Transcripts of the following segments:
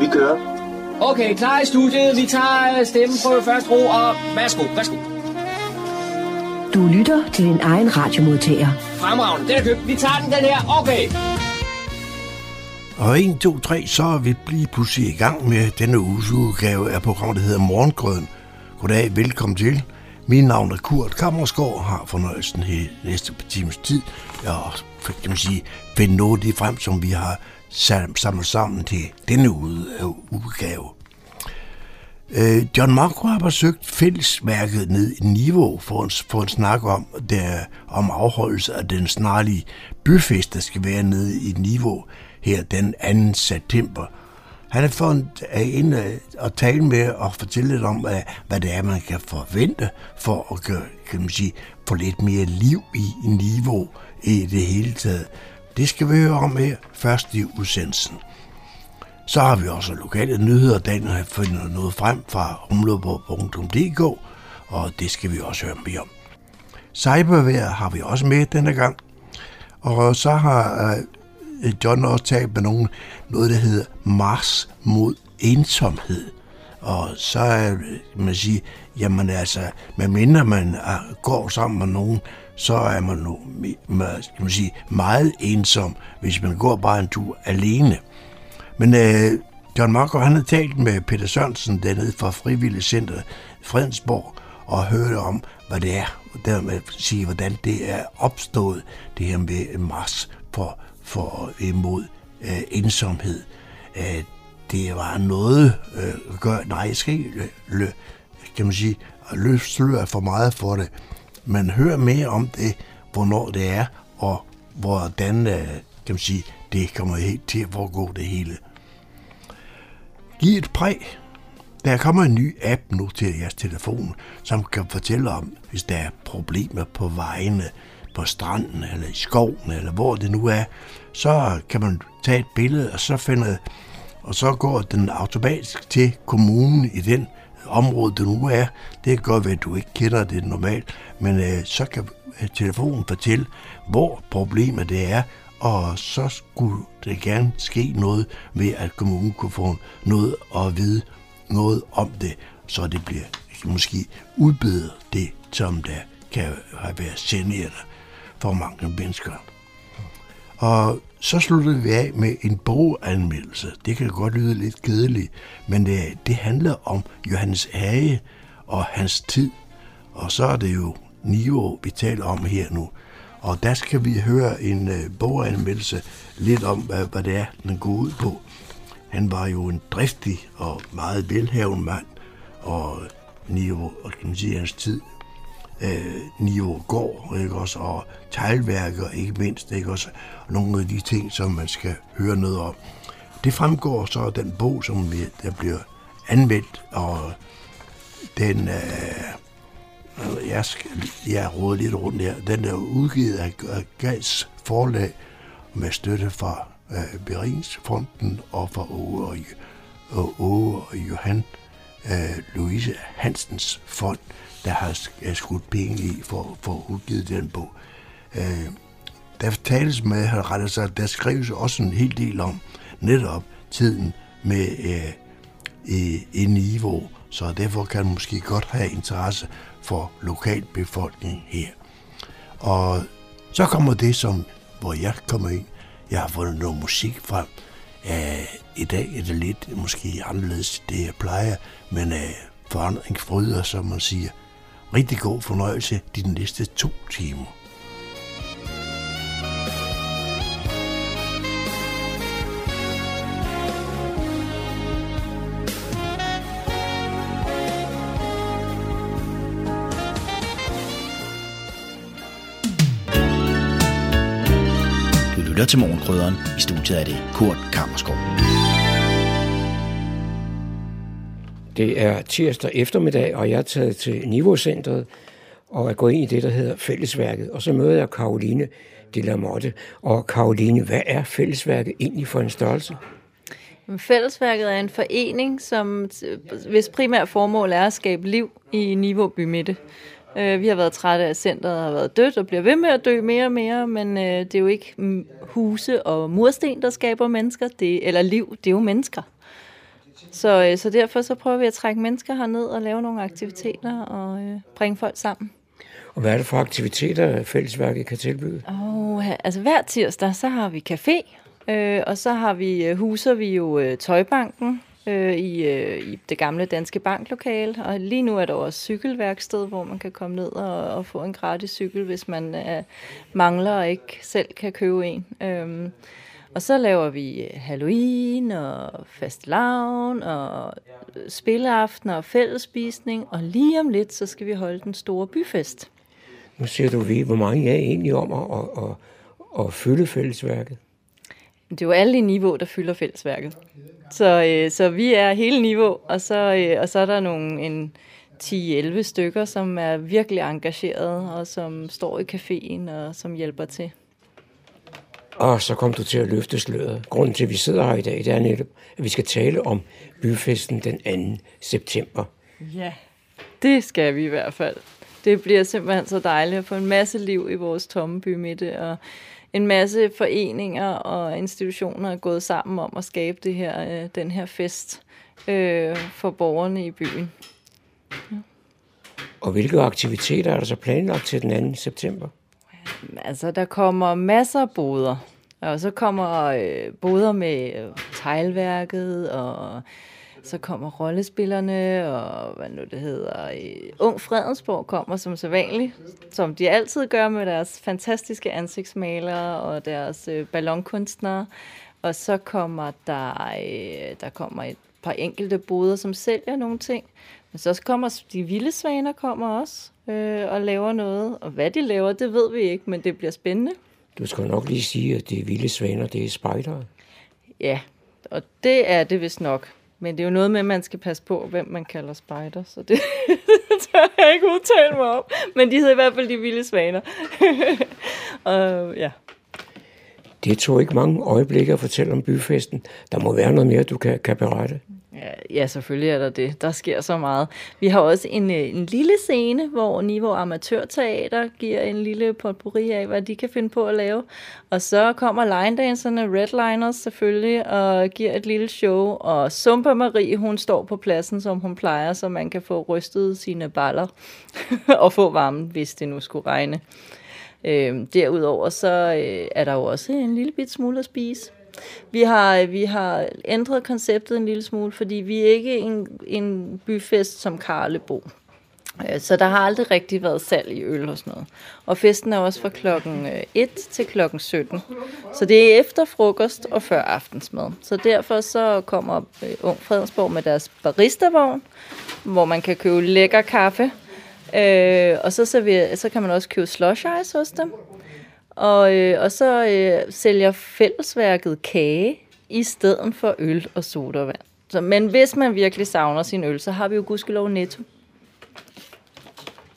Vi kører. Okay, klar i studiet. Vi tager stemmen på første ro, og værsgo, værsgo. Du lytter til din egen radiomodtager. Fremragende, den er købt. Vi tager den, den her. Okay. Og 1, 2, 3, så er vi lige pludselig i gang med denne uges udgave af programmet, der hedder Morgengrøden. Goddag, velkommen til. Min navn er Kurt Kammersgaard, har fornøjelsen her næste par timers tid. Og kan man sige, finde noget af det frem, som vi har samler sammen til denne øh, udgave. Øh, John Marco har besøgt fællesværket ned i niveau for en, for en snak om, der, om afholdelse af den snarlige byfest, der skal være nede i niveau her den 2. september. Han har fået ind øh, at tale med og fortælle lidt om, hvad, hvad det er, man kan forvente for at gøre, kan man sige, få lidt mere liv i niveau i det hele taget. Det skal vi høre om her først i udsendelsen. Så har vi også lokale nyheder. Daniel har fundet noget frem fra rumløber.dk, og det skal vi også høre mere om. Cybervær har vi også med denne gang. Og så har øh, John også talt med nogen, noget, der hedder Mars mod ensomhed. Og så er man sige, jamen altså, medmindre man øh, går sammen med nogen, så er man nu skal man sige, meget ensom, hvis man går bare en tur alene. Men øh, John Marco, han har talt med Peter Sørensen dernede fra Frivillig Center Fredensborg og hørte om, hvad det er, der dermed sige, hvordan det er opstået, det her med Mars for, for imod øh, ensomhed. Øh, det var noget øh, gør, nej, jeg skal ikke lø, kan man sige, løfte for meget for det, men hør mere om det, hvornår det er, og hvordan øh, kan man sige, det kommer helt til at foregå det hele. Giv et præg. Der kommer en ny app nu til jeres telefon, som kan fortælle om, hvis der er problemer på vejene, på stranden eller i skoven, eller hvor det nu er, så kan man tage et billede, og så finde og så går den automatisk til kommunen i den område, du nu er. Det kan godt være, at du ikke kender det normalt, men øh, så kan øh, telefonen fortælle, hvor problemet det er, og så skulle det gerne ske noget ved, at kommunen kunne få noget at vide noget om det, så det bliver måske udbedret det, som der kan have været generende for mange mennesker. Og så sluttede vi af med en boganmeldelse. Det kan godt lyde lidt kedeligt, men det, det handler om Johannes Hage og hans tid. Og så er det jo Nivo, vi taler om her nu. Og der skal vi høre en øh, boganmeldelse lidt om, hvad, hvad det er, den går ud på. Han var jo en driftig og meget velhavende mand, og Niveau, og kan man sige, hans tid, øh, Nivo Gård, ikke også, og teglværker, ikke mindst, ikke også, og nogle af de ting, som man skal høre noget om. Det fremgår så af den bog, som vi, der bliver anmeldt, og den, øh, jeg, skal, jeg råder lidt rundt her, den er udgivet af, af Gals forlag med støtte fra øh, Beringsfonden og fra Åge og, og, Åge og Johan øh, Louise Hansens fond, der har øh, skudt penge i for, for at udgive den bog. Øh, der tales med, har rettet sig, der skrives også en hel del om netop tiden med øh, i, i niveau, så derfor kan man måske godt have interesse for lokalbefolkningen her. Og så kommer det, som, hvor jeg kommer ind. Jeg har fundet noget musik frem. Uh, I dag er det lidt måske anderledes, det jeg plejer, men uh, forandring fryder, som man siger. Rigtig god fornøjelse de næste to timer. Lytter til Morgenkrydderen. I studiet er det Kurt Kammerskov. Det er tirsdag eftermiddag, og jeg er taget til Niveaucentret og er gået ind i det, der hedder Fællesværket. Og så møder jeg Karoline de la Motte. Og Karoline, hvad er Fællesværket egentlig for en størrelse? Fællesværket er en forening, som hvis primært formål er at skabe liv i Niveau Bymidte. Øh, vi har været trætte af, at centret har været dødt og bliver ved med at dø mere og mere, men øh, det er jo ikke huse og mursten, der skaber mennesker, det, eller liv, det er jo mennesker. Så, øh, så derfor så prøver vi at trække mennesker herned og lave nogle aktiviteter og øh, bringe folk sammen. Og hvad er det for aktiviteter, fællesværket kan tilbyde? Oh, altså hver tirsdag, så har vi café, øh, og så har vi øh, huser vi jo øh, Tøjbanken øh, i, øh, i det gamle Danske Banklokale, og lige nu er der også cykelværksted, hvor man kan komme ned og, og få en gratis cykel, hvis man øh, mangler og ikke selv kan købe en. Øh, og så laver vi øh, Halloween og fastelavn og spilleaften og fællesspisning, og lige om lidt, så skal vi holde den store byfest. Nu siger du vi, hvor mange er egentlig om at, at, at, at fylde fællesværket? Det er jo alle i niveau, der fylder fællesværket. Så, øh, så vi er hele niveau, og så, øh, og så er der nogle en 10-11 stykker, som er virkelig engagerede, og som står i caféen og som hjælper til. Og så kom du til at løfte sløret. Grunden til, at vi sidder her i dag, det er netop, at vi skal tale om byfesten den 2. september. Ja, det skal vi i hvert fald. Det bliver simpelthen så dejligt at få en masse liv i vores tomme bymidte, og en masse foreninger og institutioner er gået sammen om at skabe det her, øh, den her fest øh, for borgerne i byen. Ja. Og hvilke aktiviteter er der så planlagt til den 2. september? Altså, der kommer masser af boder. Og så kommer øh, boder med øh, teglværket, og så kommer rollespillerne, og hvad nu det hedder, Ung Fredensborg kommer som så vanligt, som de altid gør med deres fantastiske ansigtsmalere og deres øh, ballonkunstnere. Og så kommer der, øh, der kommer et par enkelte boder, som sælger nogle ting. Men så kommer de vilde svaner kommer også øh, og laver noget. Og hvad de laver, det ved vi ikke, men det bliver spændende. Du skal nok lige sige, at er vilde svaner, det er spejdere. Ja, og det er det vist nok. Men det er jo noget med, at man skal passe på, hvem man kalder spider, så det tør jeg ikke udtale mig om. Men de hedder i hvert fald de vilde svaner. og, ja. Det tog ikke mange øjeblikke at fortælle om byfesten. Der må være noget mere, du kan, kan berette. Ja, ja, selvfølgelig er der det. Der sker så meget. Vi har også en, øh, en lille scene, hvor Niveau Amatørteater giver en lille potpourri af, hvad de kan finde på at lave. Og så kommer linedanserne, Redliners selvfølgelig, og giver et lille show. Og Sumpa Marie, hun står på pladsen, som hun plejer, så man kan få rystet sine baller og få varmen, hvis det nu skulle regne. Øh, derudover så øh, er der jo også en lille bit smule at spise. Vi har, vi har ændret konceptet en lille smule, fordi vi er ikke en, en byfest som Karlebo. Øh, så der har aldrig rigtig været salg i øl og sådan noget. Og festen er også fra klokken øh, 1 til klokken 17. Så det er efter frokost og før aftensmad. Så derfor så kommer øh, Ung Fredensborg med deres baristavogn, hvor man kan købe lækker kaffe. Øh, og så, serverer, så kan man også købe slush ice hos dem. Og, øh, og så øh, sælger fællesværket kage i stedet for øl og sodavand. Så, men hvis man virkelig savner sin øl, så har vi jo gudskelov netto.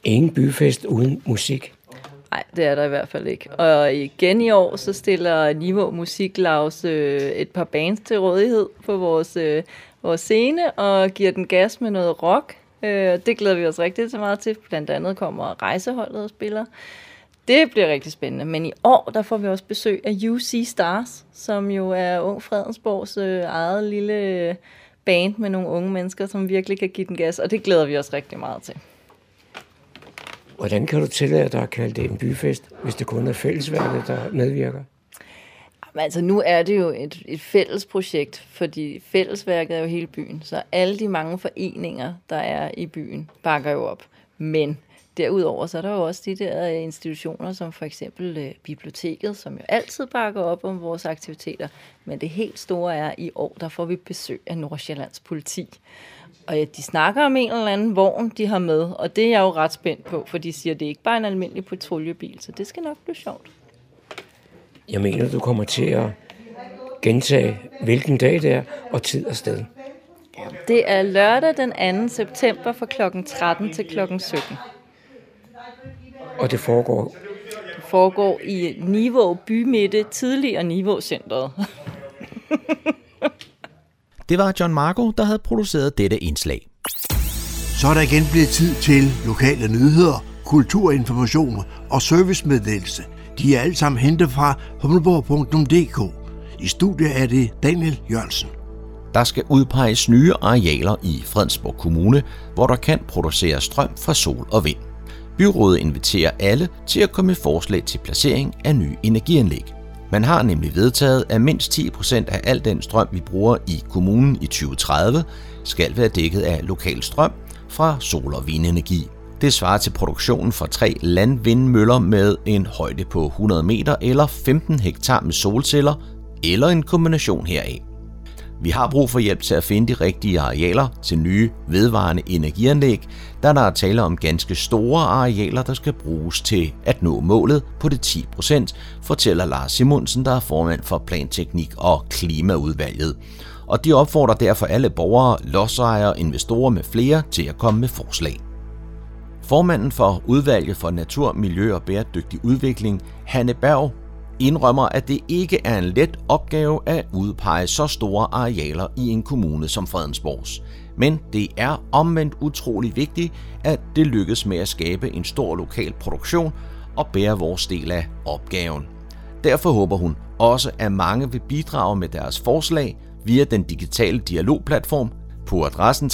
Ingen byfest uden musik. Nej, det er der i hvert fald ikke. Og igen i år, så stiller Niveau Musiklaus øh, et par bands til rådighed på vores, øh, vores scene, og giver den gas med noget rock. Øh, det glæder vi os rigtig til meget til. Blandt andet kommer rejseholdet og spiller. Det bliver rigtig spændende. Men i år, der får vi også besøg af UC Stars, som jo er Ung Fredensborgs øh, eget lille band med nogle unge mennesker, som virkelig kan give den gas, og det glæder vi os rigtig meget til. Hvordan kan du tillade dig at kalde det en byfest, hvis det kun er fællesværket, der medvirker? Jamen, altså nu er det jo et, et fælles projekt, fordi fællesværket er jo hele byen, så alle de mange foreninger, der er i byen, bakker jo op. Men Derudover så er der jo også de der institutioner, som for eksempel øh, biblioteket, som jo altid bakker op om vores aktiviteter. Men det helt store er, at i år der får vi besøg af Nordsjællands politi. Og ja, de snakker om en eller anden vogn, de har med, og det er jeg jo ret spændt på, for de siger, at det er ikke bare en almindelig patruljebil, så det skal nok blive sjovt. Jeg mener, du kommer til at gentage, hvilken dag det er, og tid og sted. Det er lørdag den 2. september fra kl. 13 til kl. 17. Og det foregår? Det foregår i Niveau Bymitte, tidligere Niveau Centeret. det var John Marco, der havde produceret dette indslag. Så er der igen blevet tid til lokale nyheder, kulturinformation og servicemeddelelse. De er alle sammen hentet fra humleborg.dk. I studiet er det Daniel Jørgensen. Der skal udpeges nye arealer i Fredensborg Kommune, hvor der kan producere strøm fra sol og vind. Byrådet inviterer alle til at komme med forslag til placering af nye energianlæg. Man har nemlig vedtaget, at mindst 10% af al den strøm, vi bruger i kommunen i 2030, skal være dækket af lokal strøm fra sol- og vindenergi. Det svarer til produktionen fra tre landvindmøller med en højde på 100 meter eller 15 hektar med solceller, eller en kombination heraf. Vi har brug for hjælp til at finde de rigtige arealer til nye vedvarende energianlæg, da der er tale om ganske store arealer, der skal bruges til at nå målet på det 10%, fortæller Lars Simonsen, der er formand for Planteknik og Klimaudvalget. Og de opfordrer derfor alle borgere, lodsejere, investorer med flere til at komme med forslag. Formanden for udvalget for natur, miljø og bæredygtig udvikling, Hanne Berg, indrømmer, at det ikke er en let opgave at udpege så store arealer i en kommune som Fredensborgs. Men det er omvendt utrolig vigtigt, at det lykkes med at skabe en stor lokal produktion og bære vores del af opgaven. Derfor håber hun også, at mange vil bidrage med deres forslag via den digitale dialogplatform på adressen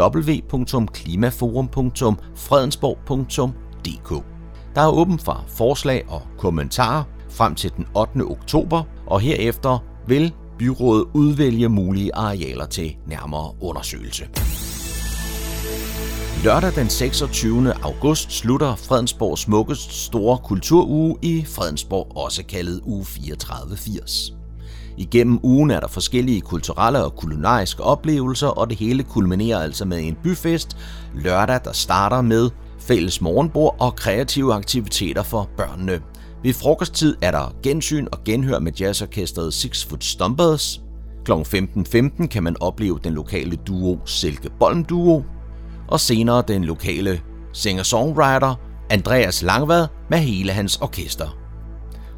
www.klimaforum.fredensborg.dk. Der er åben for forslag og kommentarer frem til den 8. oktober, og herefter vil byrådet udvælge mulige arealer til nærmere undersøgelse. Lørdag den 26. august slutter Fredensborg Smukkest store kulturuge i Fredensborg, også kaldet uge 3480. Igennem ugen er der forskellige kulturelle og kulinariske oplevelser, og det hele kulminerer altså med en byfest lørdag, der starter med fælles morgenbord og kreative aktiviteter for børnene. Ved frokosttid er der gensyn og genhør med jazzorkestret Six Foot Stompers. Kl. 15.15 kan man opleve den lokale duo Silke Bolm Duo. Og senere den lokale singer-songwriter Andreas Langvad med hele hans orkester.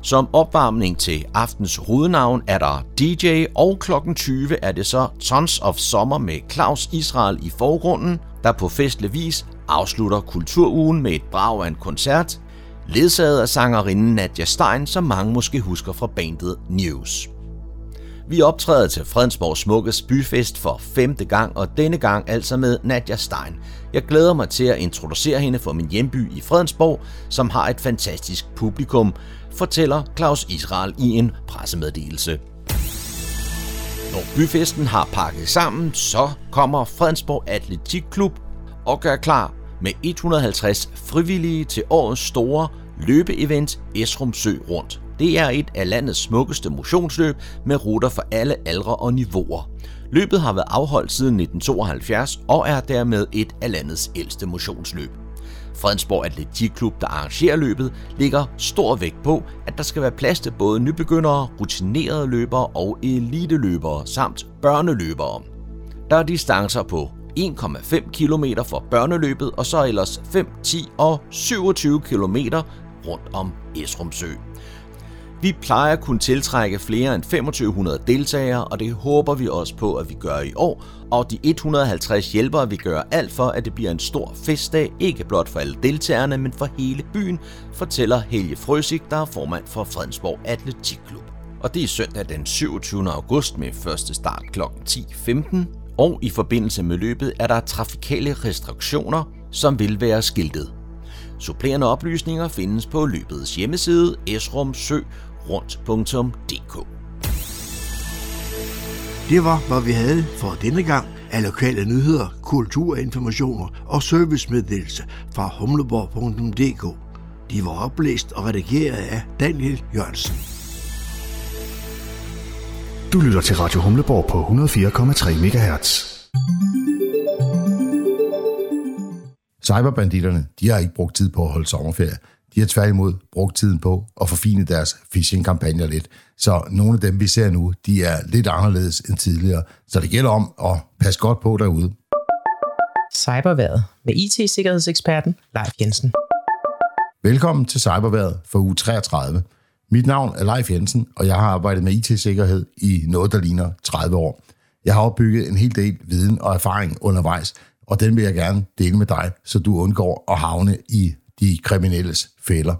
Som opvarmning til aftens hovednavn er der DJ, og kl. 20 er det så Tons of Summer med Claus Israel i forgrunden, der på festlig vis afslutter kulturugen med et brag af en koncert, ledsaget af sangerinden Nadia Stein, som mange måske husker fra bandet News. Vi optræder til Fredensborg Smukkes byfest for femte gang, og denne gang altså med Nadia Stein. Jeg glæder mig til at introducere hende for min hjemby i Fredensborg, som har et fantastisk publikum, fortæller Claus Israel i en pressemeddelelse. Når byfesten har pakket sammen, så kommer Fredensborg Atletikklub og gør klar med 150 frivillige til årets store løbeevent Esrum Sø Rundt. Det er et af landets smukkeste motionsløb med ruter for alle aldre og niveauer. Løbet har været afholdt siden 1972 og er dermed et af landets ældste motionsløb. Fredensborg Atletikklub, der arrangerer løbet, lægger stor vægt på, at der skal være plads til både nybegyndere, rutinerede løbere og eliteløbere samt børneløbere. Der er distancer på 1,5 km for børneløbet, og så ellers 5, 10 og 27 km rundt om Esrumsø. Vi plejer at kunne tiltrække flere end 2500 deltagere, og det håber vi også på, at vi gør i år. Og de 150 hjælpere vi gør alt for, at det bliver en stor festdag, ikke blot for alle deltagerne, men for hele byen, fortæller Helge Frøsik, der er formand for Fredensborg Atletikklub. Og det er søndag den 27. august med første start kl. 10.15. Og i forbindelse med løbet er der trafikale restriktioner, som vil være skiltet. Supplerende oplysninger findes på løbets hjemmeside esrumsørundt.dk. Det var, hvad vi havde for denne gang af lokale nyheder, kulturinformationer og servicemeddelelse fra humleborg.dk. De var oplæst og redigeret af Daniel Jørgensen. Du lytter til Radio Humleborg på 104,3 MHz. Cyberbanditterne, de har ikke brugt tid på at holde sommerferie. De har tværtimod brugt tiden på at forfine deres phishing-kampagner lidt. Så nogle af dem, vi ser nu, de er lidt anderledes end tidligere. Så det gælder om at passe godt på derude. Cyberværet med IT-sikkerhedseksperten Leif Jensen. Velkommen til Cyberværet for uge 33. Mit navn er Leif Jensen, og jeg har arbejdet med IT-sikkerhed i noget, der ligner 30 år. Jeg har opbygget en hel del viden og erfaring undervejs, og den vil jeg gerne dele med dig, så du undgår at havne i de kriminelles fælder.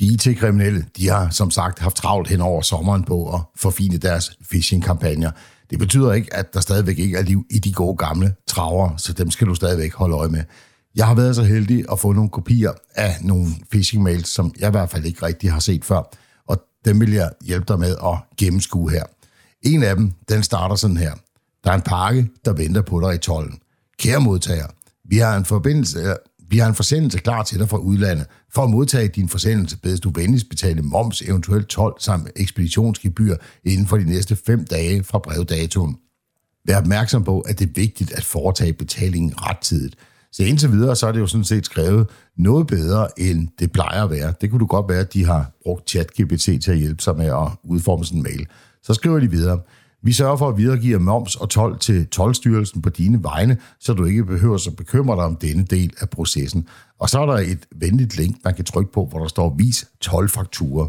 De IT-kriminelle, de har som sagt haft travlt hen over sommeren på at forfine deres phishing-kampagner. Det betyder ikke, at der stadigvæk ikke er liv i de gode gamle traver, så dem skal du stadigvæk holde øje med. Jeg har været så heldig at få nogle kopier af nogle phishing mails, som jeg i hvert fald ikke rigtig har set før, og dem vil jeg hjælpe dig med at gennemskue her. En af dem, den starter sådan her. Der er en pakke, der venter på dig i tollen. Kære modtager, vi har en forbindelse, øh, vi har en forsendelse klar til dig fra udlandet. For at modtage din forsendelse bedes du venligst betale moms, eventuelt 12 samt ekspeditionsgebyr inden for de næste 5 dage fra brevdatoen. Vær opmærksom på, at det er vigtigt at foretage betalingen rettidigt. Så indtil videre, så er det jo sådan set skrevet noget bedre, end det plejer at være. Det kunne du godt være, at de har brugt ChatGPT til at hjælpe sig med at udforme sådan en mail. Så skriver de videre. Vi sørger for at videregive moms og tolv til tolvstyrelsen på dine vegne, så du ikke behøver at bekymre dig om denne del af processen. Og så er der et venligt link, man kan trykke på, hvor der står vis 12 fakturer.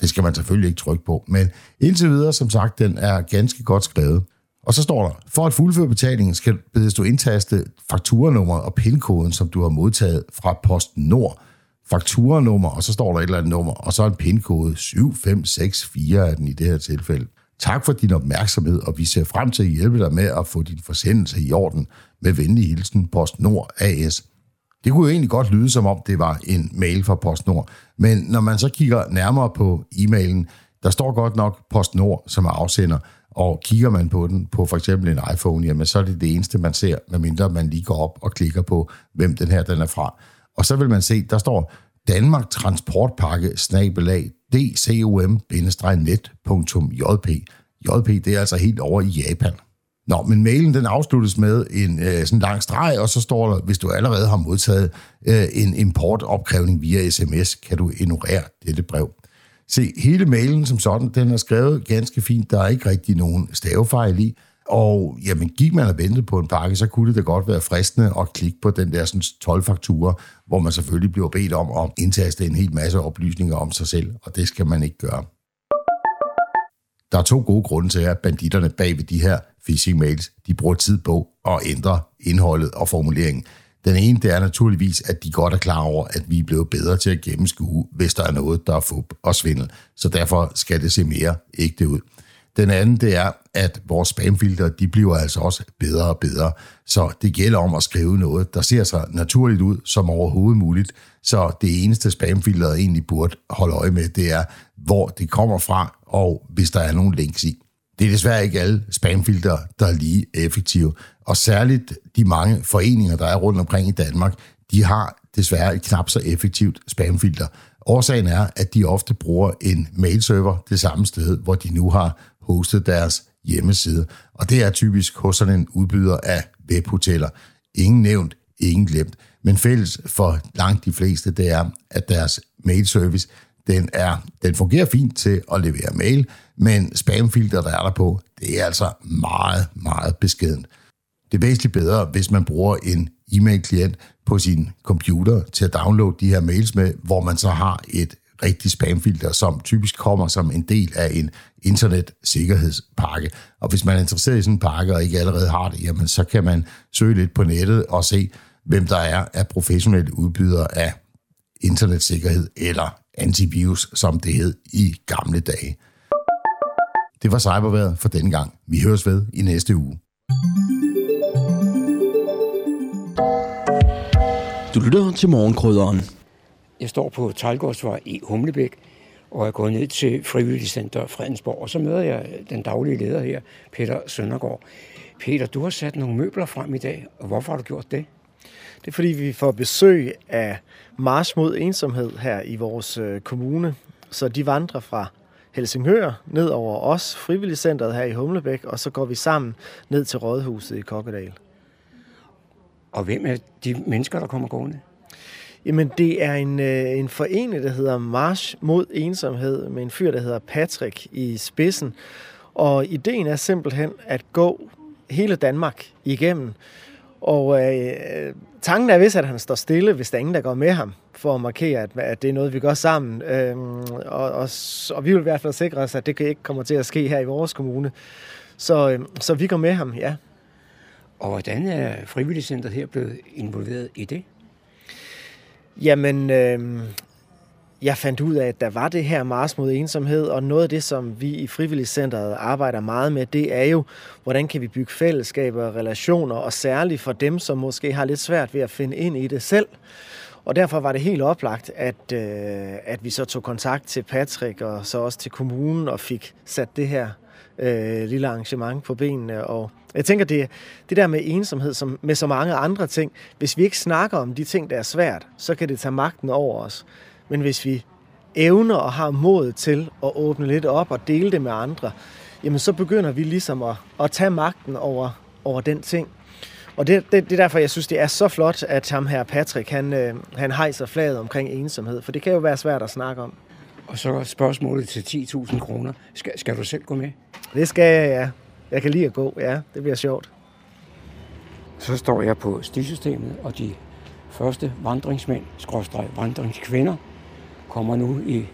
Det skal man selvfølgelig ikke trykke på, men indtil videre, som sagt, den er ganske godt skrevet. Og så står der, for at fuldføre betalingen skal bedes du indtaste fakturanummeret og pindkoden, som du har modtaget fra Posten Nord. Fakturanummer, og så står der et eller andet nummer, og så en pindkode 7564 er den i det her tilfælde. Tak for din opmærksomhed, og vi ser frem til at hjælpe dig med at få din forsendelse i orden. Med venlig hilsen, PostNord AS. Det kunne jo egentlig godt lyde, som om det var en mail fra PostNord, men når man så kigger nærmere på e-mailen, der står godt nok PostNord som er afsender, og kigger man på den på for eksempel en iPhone, jamen så er det det eneste, man ser, medmindre man lige går op og klikker på, hvem den her den er fra. Og så vil man se, der står Danmark Transportpakke snabelag dcom-net.jp. JP, det er altså helt over i Japan. Nå, men mailen den afsluttes med en øh, sådan lang streg, og så står der, hvis du allerede har modtaget øh, en importopkrævning via sms, kan du ignorere dette brev. Se, hele mailen som sådan, den er skrevet ganske fint. Der er ikke rigtig nogen stavefejl i. Og jamen, gik man og ventede på en pakke, så kunne det da godt være fristende at klikke på den der sådan, 12 fakturer, hvor man selvfølgelig bliver bedt om at indtaste en hel masse oplysninger om sig selv, og det skal man ikke gøre. Der er to gode grunde til, at banditterne bag ved de her phishing mails, de bruger tid på at ændre indholdet og formuleringen. Den ene, det er naturligvis, at de godt er klar over, at vi er blevet bedre til at gennemskue, hvis der er noget, der er fup og svindel. Så derfor skal det se mere ægte ud. Den anden, det er, at vores spamfilter, de bliver altså også bedre og bedre. Så det gælder om at skrive noget, der ser så naturligt ud som overhovedet muligt. Så det eneste spamfilter, egentlig burde holde øje med, det er, hvor det kommer fra, og hvis der er nogle links i. Det er desværre ikke alle spamfilter, der er lige effektive. Og særligt de mange foreninger, der er rundt omkring i Danmark, de har desværre et knap så effektivt spamfilter. Årsagen er, at de ofte bruger en mailserver det samme sted, hvor de nu har hostet deres hjemmeside. Og det er typisk hos sådan en udbyder af webhoteller. Ingen nævnt, ingen glemt. Men fælles for langt de fleste, det er, at deres mailservice, den, er, den fungerer fint til at levere mail, men spamfilter, der er der på, det er altså meget, meget beskedent. Det er væsentligt bedre, hvis man bruger en e-mail-klient på sin computer til at downloade de her mails med, hvor man så har et rigtig spamfilter, som typisk kommer som en del af en internetsikkerhedspakke. Og hvis man er interesseret i sådan en pakke og ikke allerede har det, jamen så kan man søge lidt på nettet og se, hvem der er af professionelle udbydere af internetsikkerhed eller antivirus, som det hed i gamle dage. Det var cyberværet for denne gang. Vi høres ved i næste uge. Du lytter til morgenkrydderen. Jeg står på Talgårdsvej i Humlebæk, og jeg går ned til Frivilligcenter Fredensborg, og så møder jeg den daglige leder her, Peter Søndergaard. Peter, du har sat nogle møbler frem i dag, og hvorfor har du gjort det? Det er fordi, vi får besøg af March mod ensomhed her i vores øh, kommune. Så de vandrer fra Helsingør ned over os, Frivilligcenteret her i Humlebæk, og så går vi sammen ned til Rådhuset i Kokkedal. Og hvem er de mennesker, der kommer gående? Jamen, det er en, øh, en forening, der hedder March mod ensomhed, med en fyr, der hedder Patrick i spidsen. Og ideen er simpelthen at gå hele Danmark igennem. Og øh, tanken er vist, at han står stille, hvis der er ingen, der går med ham, for at markere, at, at det er noget, vi gør sammen. Øhm, og, og, og vi vil i hvert fald sikre os, at det ikke kommer til at ske her i vores kommune. Så, øh, så vi går med ham, ja. Og hvordan er frivilligcentret her blevet involveret i det? Jamen, øh, jeg fandt ud af, at der var det her Mars mod ensomhed, og noget af det, som vi i Frivilligcenteret arbejder meget med, det er jo, hvordan kan vi bygge fællesskaber og relationer, og særligt for dem, som måske har lidt svært ved at finde ind i det selv. Og derfor var det helt oplagt, at, øh, at vi så tog kontakt til Patrick og så også til kommunen og fik sat det her øh, lille arrangement på benene. Og jeg tænker, det, det der med ensomhed, som med så mange andre ting, hvis vi ikke snakker om de ting, der er svært, så kan det tage magten over os. Men hvis vi evner og har mod til at åbne lidt op og dele det med andre, jamen så begynder vi ligesom at, at tage magten over, over den ting. Og det, det, det er derfor, jeg synes, det er så flot, at ham her Patrick, han, øh, han hejser flaget omkring ensomhed, for det kan jo være svært at snakke om. Og så spørgsmålet til 10.000 kroner. Skal, skal du selv gå med? Det skal jeg, ja. Jeg kan lide at gå, ja. Det bliver sjovt. Så står jeg på stisystemet, og de første vandringsmænd, skråstreg vandringskvinder, kommer nu i,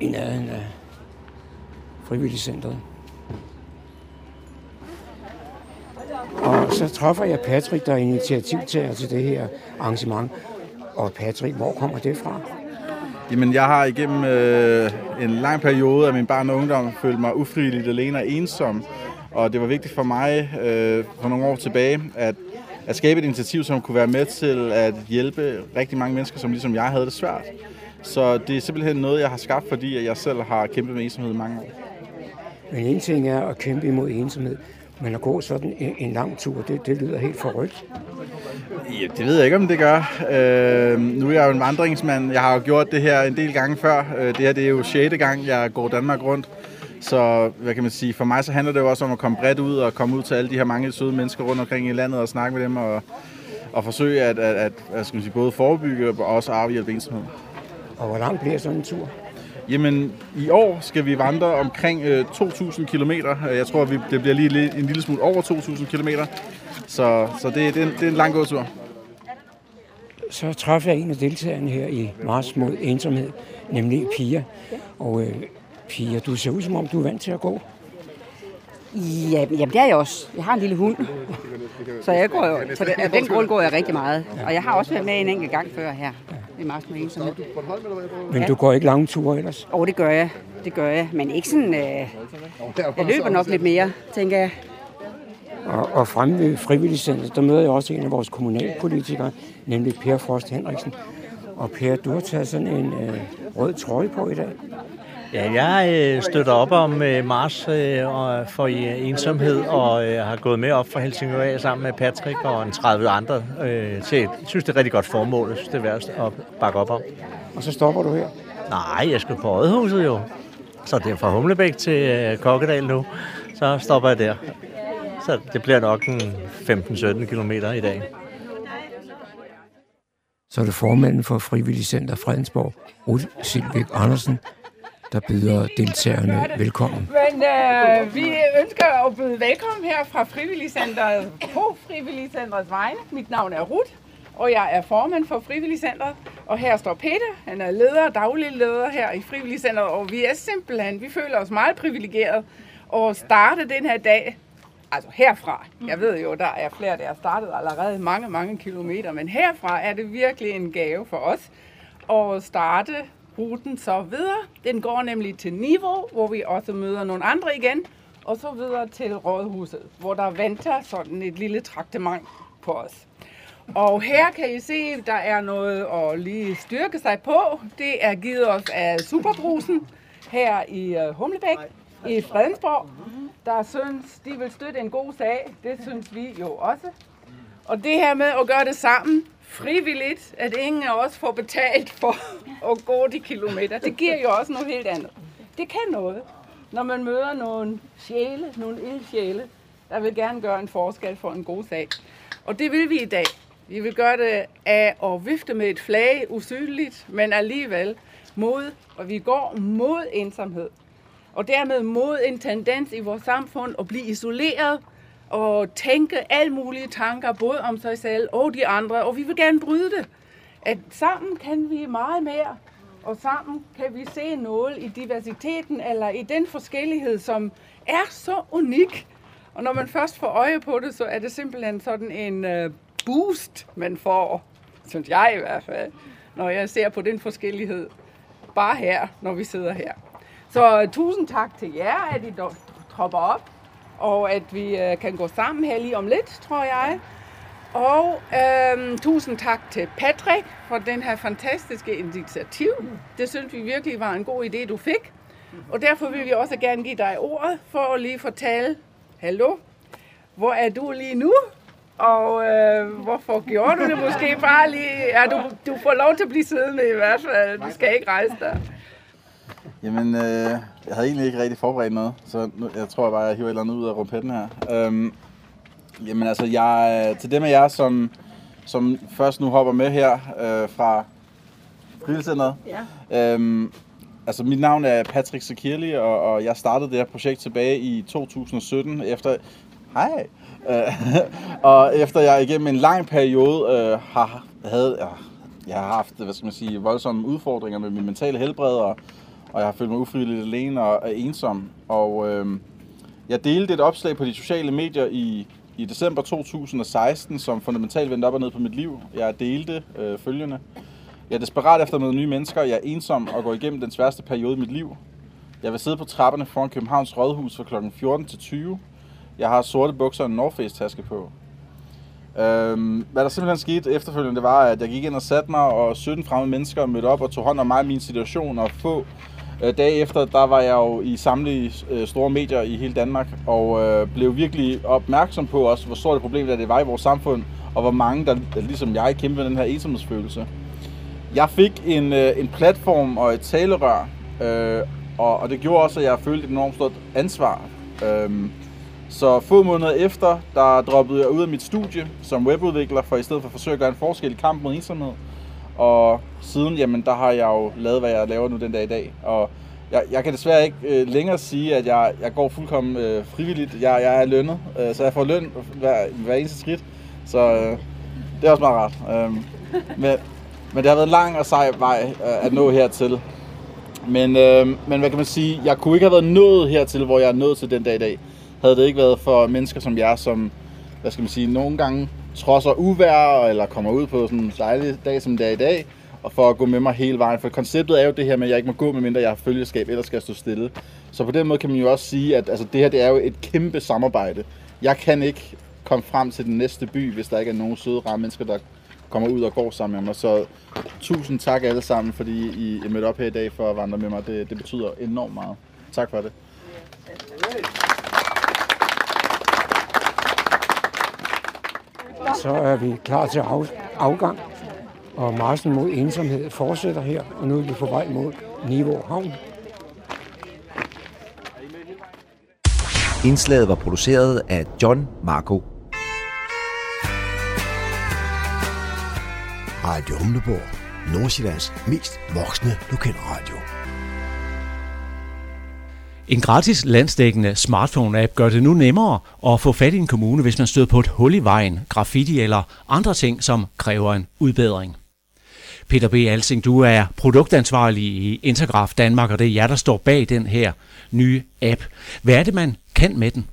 i nærheden af frivilligcentret. Og så træffer jeg Patrick, der er initiativtager til det her arrangement. Og Patrick, hvor kommer det fra? Jamen, jeg har igennem øh, en lang periode af min barn og ungdom følt mig ufrivilligt alene og ensom. Og det var vigtigt for mig øh, for nogle år tilbage, at, at skabe et initiativ, som kunne være med til at hjælpe rigtig mange mennesker, som ligesom jeg havde det svært. Så det er simpelthen noget, jeg har skabt, fordi jeg selv har kæmpet med ensomhed i mange år. Men en ting er at kæmpe imod ensomhed, men at gå sådan en, en lang tur, det, det lyder helt forrygt. Ja, det ved jeg ikke, om det gør. Øh, nu er jeg jo en vandringsmand. Jeg har jo gjort det her en del gange før. Øh, det her det er jo 6. gang, jeg går Danmark rundt. Så hvad kan man sige, for mig så handler det jo også om at komme bredt ud og komme ud til alle de her mange søde mennesker rundt omkring i landet og snakke med dem og, og forsøge at, at, at, at skal man sige, både forebygge og også afhjælpe ensomhed. Og hvor lang bliver sådan en tur? Jamen, i år skal vi vandre omkring øh, 2.000 km. Jeg tror, vi, det bliver lige en lille smule over 2.000 km. Så, så det, det, er en, det er en lang gåtur. Så træffede jeg en af deltagerne her i Mars mod ensomhed, nemlig Pia. Og øh, Pia, du ser ud som om, du er vant til at gå. Ja, jamen det er jeg også. Jeg har en lille hund. Så jeg går jo, så af den grund går jeg rigtig meget. Og jeg har også været med en enkelt gang før her. Det er Mars med ensomhed. Men du går ikke lange ture ellers? Åh, oh, det gør jeg. Det gør jeg. Men ikke sådan... Øh, jeg løber nok lidt mere, tænker jeg. Og, og fremme ved Frivilligcenteret, der møder jeg også en af vores kommunalpolitikere, nemlig Per Frost Henriksen. Og Per, du har taget sådan en øh, rød trøje på i dag. Ja, jeg øh, støtter op om øh, Mars øh, og for øh, ensomhed og øh, har gået med op for Helsingør sammen med Patrick og en 30 andre. Øh, til, jeg synes, det er et rigtig godt formål. Jeg synes, det er værd at bakke op om. Og så stopper du her? Nej, jeg skal på Rådhuset jo. Så det er fra Humlebæk til øh, Kokkedal nu. Så stopper jeg der. Så det bliver nok en 15-17 km i dag. Så er det formanden for Frivillig Center Fredensborg, Ruth Silvik Andersen, der byder deltagerne velkommen. Men øh, vi ønsker at byde velkommen her fra Frivilligcenteret på Frivilligcenterets vegne. Mit navn er Ruth, og jeg er formand for Frivilligcenteret. Og her står Peter, han er leder, daglig leder her i Frivilligcenteret, og vi er simpelthen, vi føler os meget privilegeret at starte den her dag altså herfra, jeg ved jo, der er flere, der har startet allerede mange, mange kilometer, men herfra er det virkelig en gave for os at starte ruten så videre. Den går nemlig til Niveau, hvor vi også møder nogle andre igen, og så videre til Rådhuset, hvor der venter sådan et lille traktement på os. Og her kan I se, der er noget at lige styrke sig på. Det er givet os af Superbrusen her i øh, Humlebæk i Fredensborg, der synes, de vil støtte en god sag. Det synes vi jo også. Og det her med at gøre det sammen, frivilligt, at ingen af os får betalt for at gå de kilometer, det giver jo også noget helt andet. Det kan noget, når man møder nogle sjæle, nogle ildsjæle, der vil gerne gøre en forskel for en god sag. Og det vil vi i dag. Vi vil gøre det af at vifte med et flag, usynligt, men alligevel mod, og vi går mod ensomhed. Og dermed mod en tendens i vores samfund at blive isoleret, og tænke alle mulige tanker, både om sig selv og de andre, og vi vil gerne bryde det. At sammen kan vi meget mere, og sammen kan vi se noget i diversiteten, eller i den forskellighed, som er så unik. Og når man først får øje på det, så er det simpelthen sådan en øh, boost, man får, synes jeg i hvert fald, når jeg ser på den forskellighed. Bare her, når vi sidder her. Så tusind tak til jer, at I tropper op, og at vi øh, kan gå sammen her lige om lidt, tror jeg. Og øhm, tusind tak til Patrick for den her fantastiske initiativ. Det synes vi virkelig var en god idé, du fik. Og derfor vil vi også gerne give dig ordet for at lige fortælle, hallo, hvor er du lige nu? Og øh, hvorfor gjorde du det måske bare lige? Ja, du, du får lov til at blive siddende i hvert fald. Du skal ikke rejse dig. Jamen, øh, jeg havde egentlig ikke rigtig forberedt noget, så nu, jeg tror bare, jeg hiver et eller andet ud af rumpetten her. Øhm, jamen altså, jeg, til dem af jer, som, som først nu hopper med her øh, fra Frildscenteret. Ja. Øhm, altså, mit navn er Patrick Sekirli, og, og jeg startede det her projekt tilbage i 2017 efter... Hej! Øh, og efter jeg igennem en lang periode øh, har, havde, øh, jeg har haft hvad skal man sige, voldsomme udfordringer med min mentale helbred, og, og jeg har følt mig ufrivilligt alene og, og ensom. Og øh, jeg delte et opslag på de sociale medier i, i december 2016, som fundamentalt vendte op og ned på mit liv. Jeg delte øh, følgende. Jeg er desperat efter at møde nye mennesker. Jeg er ensom og går igennem den sværeste periode i mit liv. Jeg vil sidde på trapperne foran Københavns Rådhus fra kl. 14 til 20. Jeg har sorte bukser og en North Face taske på. Øhm, hvad der simpelthen skete efterfølgende, det var, at jeg gik ind og satte mig, og 17 fremmede mennesker mødte op og tog hånd om mig og min situation. Og få øh, dage efter, der var jeg jo i samtlige øh, store medier i hele Danmark, og øh, blev virkelig opmærksom på også, hvor stort et problem det var i vores samfund, og hvor mange, der, der ligesom jeg, kæmpede med den her ensomhedsfølelse. Jeg fik en, øh, en platform og et talerør, øh, og, og det gjorde også, at jeg følte et enormt stort ansvar. Øh, så få måneder efter, der droppede jeg ud af mit studie som webudvikler, for i stedet for at forsøge at gøre en forskel i kampen mod ensomhed. Og siden, jamen, der har jeg jo lavet, hvad jeg laver nu den dag i dag. Og jeg, jeg kan desværre ikke øh, længere sige, at jeg, jeg går fuldkommen øh, frivilligt. Jeg, jeg er lønnet, øh, så jeg får løn hver, hver eneste skridt. Så øh, det er også meget rart. Øh, men, men det har været en lang og sej vej øh, at nå hertil. Men, øh, men hvad kan man sige, jeg kunne ikke have været nået hertil, hvor jeg er nået til den dag i dag havde det ikke været for mennesker som jer, som, hvad skal man sige, nogle gange trodser uvær, eller kommer ud på sådan en dejlig dag, som det er i dag, og for at gå med mig hele vejen. For konceptet er jo det her med, at jeg ikke må gå, medmindre jeg har følgeskab, ellers skal jeg stå stille. Så på den måde kan man jo også sige, at altså, det her det er jo et kæmpe samarbejde. Jeg kan ikke komme frem til den næste by, hvis der ikke er nogen søde, rare mennesker, der kommer ud og går sammen med mig. Så tusind tak alle sammen, fordi I er mødt op her i dag for at vandre med mig. Det, det betyder enormt meget. Tak for det. så er vi klar til afgang. Og marchen mod ensomhed fortsætter her, og nu er vi på vej mod Niveau Havn. Indslaget var produceret af John Marco. Radio Humleborg. Nordsjællands mest voksne lokalradio. En gratis landsdækkende smartphone-app gør det nu nemmere at få fat i en kommune, hvis man støder på et hul i vejen, graffiti eller andre ting, som kræver en udbedring. Peter B. Alsing, du er produktansvarlig i Intergraf Danmark, og det er jer, der står bag den her nye app. Hvad er det, man kan med den?